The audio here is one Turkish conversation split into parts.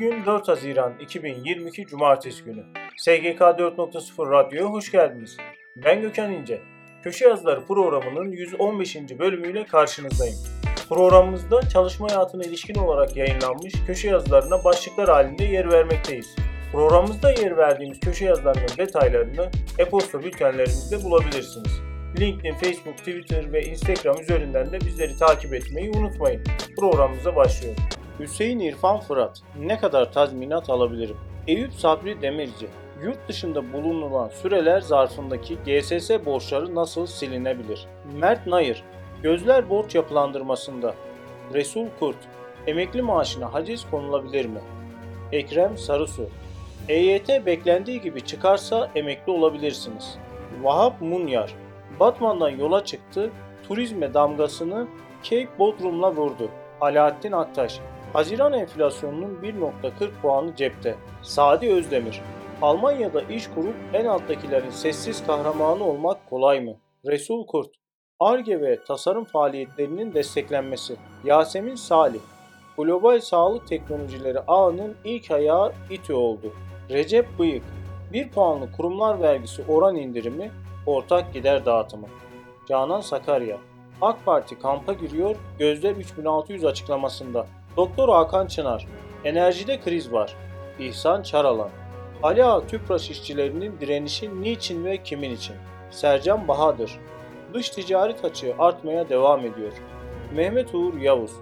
Bugün 4 Haziran 2022 Cumartesi günü. SGK 4.0 Radyo'ya hoş geldiniz. Ben Gökhan İnce. Köşe Yazıları programının 115. bölümüyle karşınızdayım. Programımızda çalışma hayatına ilişkin olarak yayınlanmış köşe yazılarına başlıklar halinde yer vermekteyiz. Programımızda yer verdiğimiz köşe yazılarının detaylarını e-posta bültenlerimizde bulabilirsiniz. LinkedIn, Facebook, Twitter ve Instagram üzerinden de bizleri takip etmeyi unutmayın. Programımıza başlıyoruz. Hüseyin İrfan Fırat, ne kadar tazminat alabilirim? Eyüp Sabri Demirci, yurt dışında bulunulan süreler zarfındaki GSS borçları nasıl silinebilir? Mert Nayır, gözler borç yapılandırmasında. Resul Kurt, emekli maaşına haciz konulabilir mi? Ekrem Sarısu, EYT beklendiği gibi çıkarsa emekli olabilirsiniz. Vahap Munyar, Batman'dan yola çıktı, turizme damgasını Cape Bodrum'la vurdu. Alaaddin Aktaş, Haziran enflasyonunun 1.40 puanı cepte. Sadi Özdemir, Almanya'da iş kurup en alttakilerin sessiz kahramanı olmak kolay mı? Resul Kurt, ARGE ve tasarım faaliyetlerinin desteklenmesi. Yasemin Salih, Global Sağlık Teknolojileri ağının ilk ayağı İTÜ oldu. Recep Bıyık, 1 puanlı kurumlar vergisi oran indirimi, ortak gider dağıtımı. Canan Sakarya, AK Parti kampa giriyor, Gözler 3600 açıklamasında. Doktor Hakan Çınar, enerjide kriz var. İhsan Çaralan, Ali Ağa Tüpraş işçilerinin direnişi niçin ve kimin için? Sercan Bahadır, dış ticaret açığı artmaya devam ediyor. Mehmet Uğur Yavuz,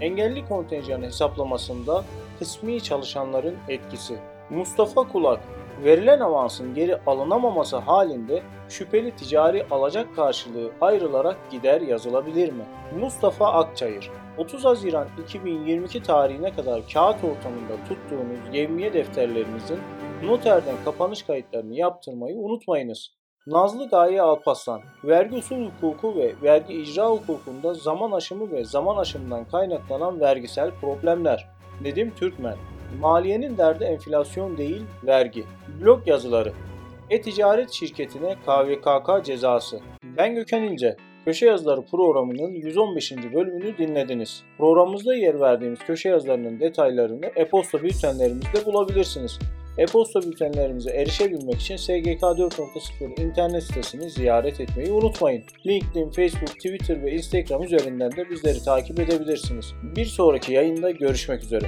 engelli kontenjanı hesaplamasında kısmi çalışanların etkisi. Mustafa Kulak, verilen avansın geri alınamaması halinde şüpheli ticari alacak karşılığı ayrılarak gider yazılabilir mi? Mustafa Akçayır, 30 Haziran 2022 tarihine kadar kağıt ortamında tuttuğunuz yevmiye defterlerinizin noterden kapanış kayıtlarını yaptırmayı unutmayınız. Nazlı Gaye Alpaslan, vergi usul hukuku ve vergi icra hukukunda zaman aşımı ve zaman aşımından kaynaklanan vergisel problemler. Nedim Türkmen, maliyenin derdi enflasyon değil vergi. Blog yazıları, e-ticaret şirketine KVKK cezası. Ben Gökhan İnce. Köşe Yazıları programının 115. bölümünü dinlediniz. Programımızda yer verdiğimiz köşe yazılarının detaylarını e-posta bültenlerimizde bulabilirsiniz. E-posta bültenlerimize erişebilmek için SGK 4.0 internet sitesini ziyaret etmeyi unutmayın. LinkedIn, Facebook, Twitter ve Instagram üzerinden de bizleri takip edebilirsiniz. Bir sonraki yayında görüşmek üzere.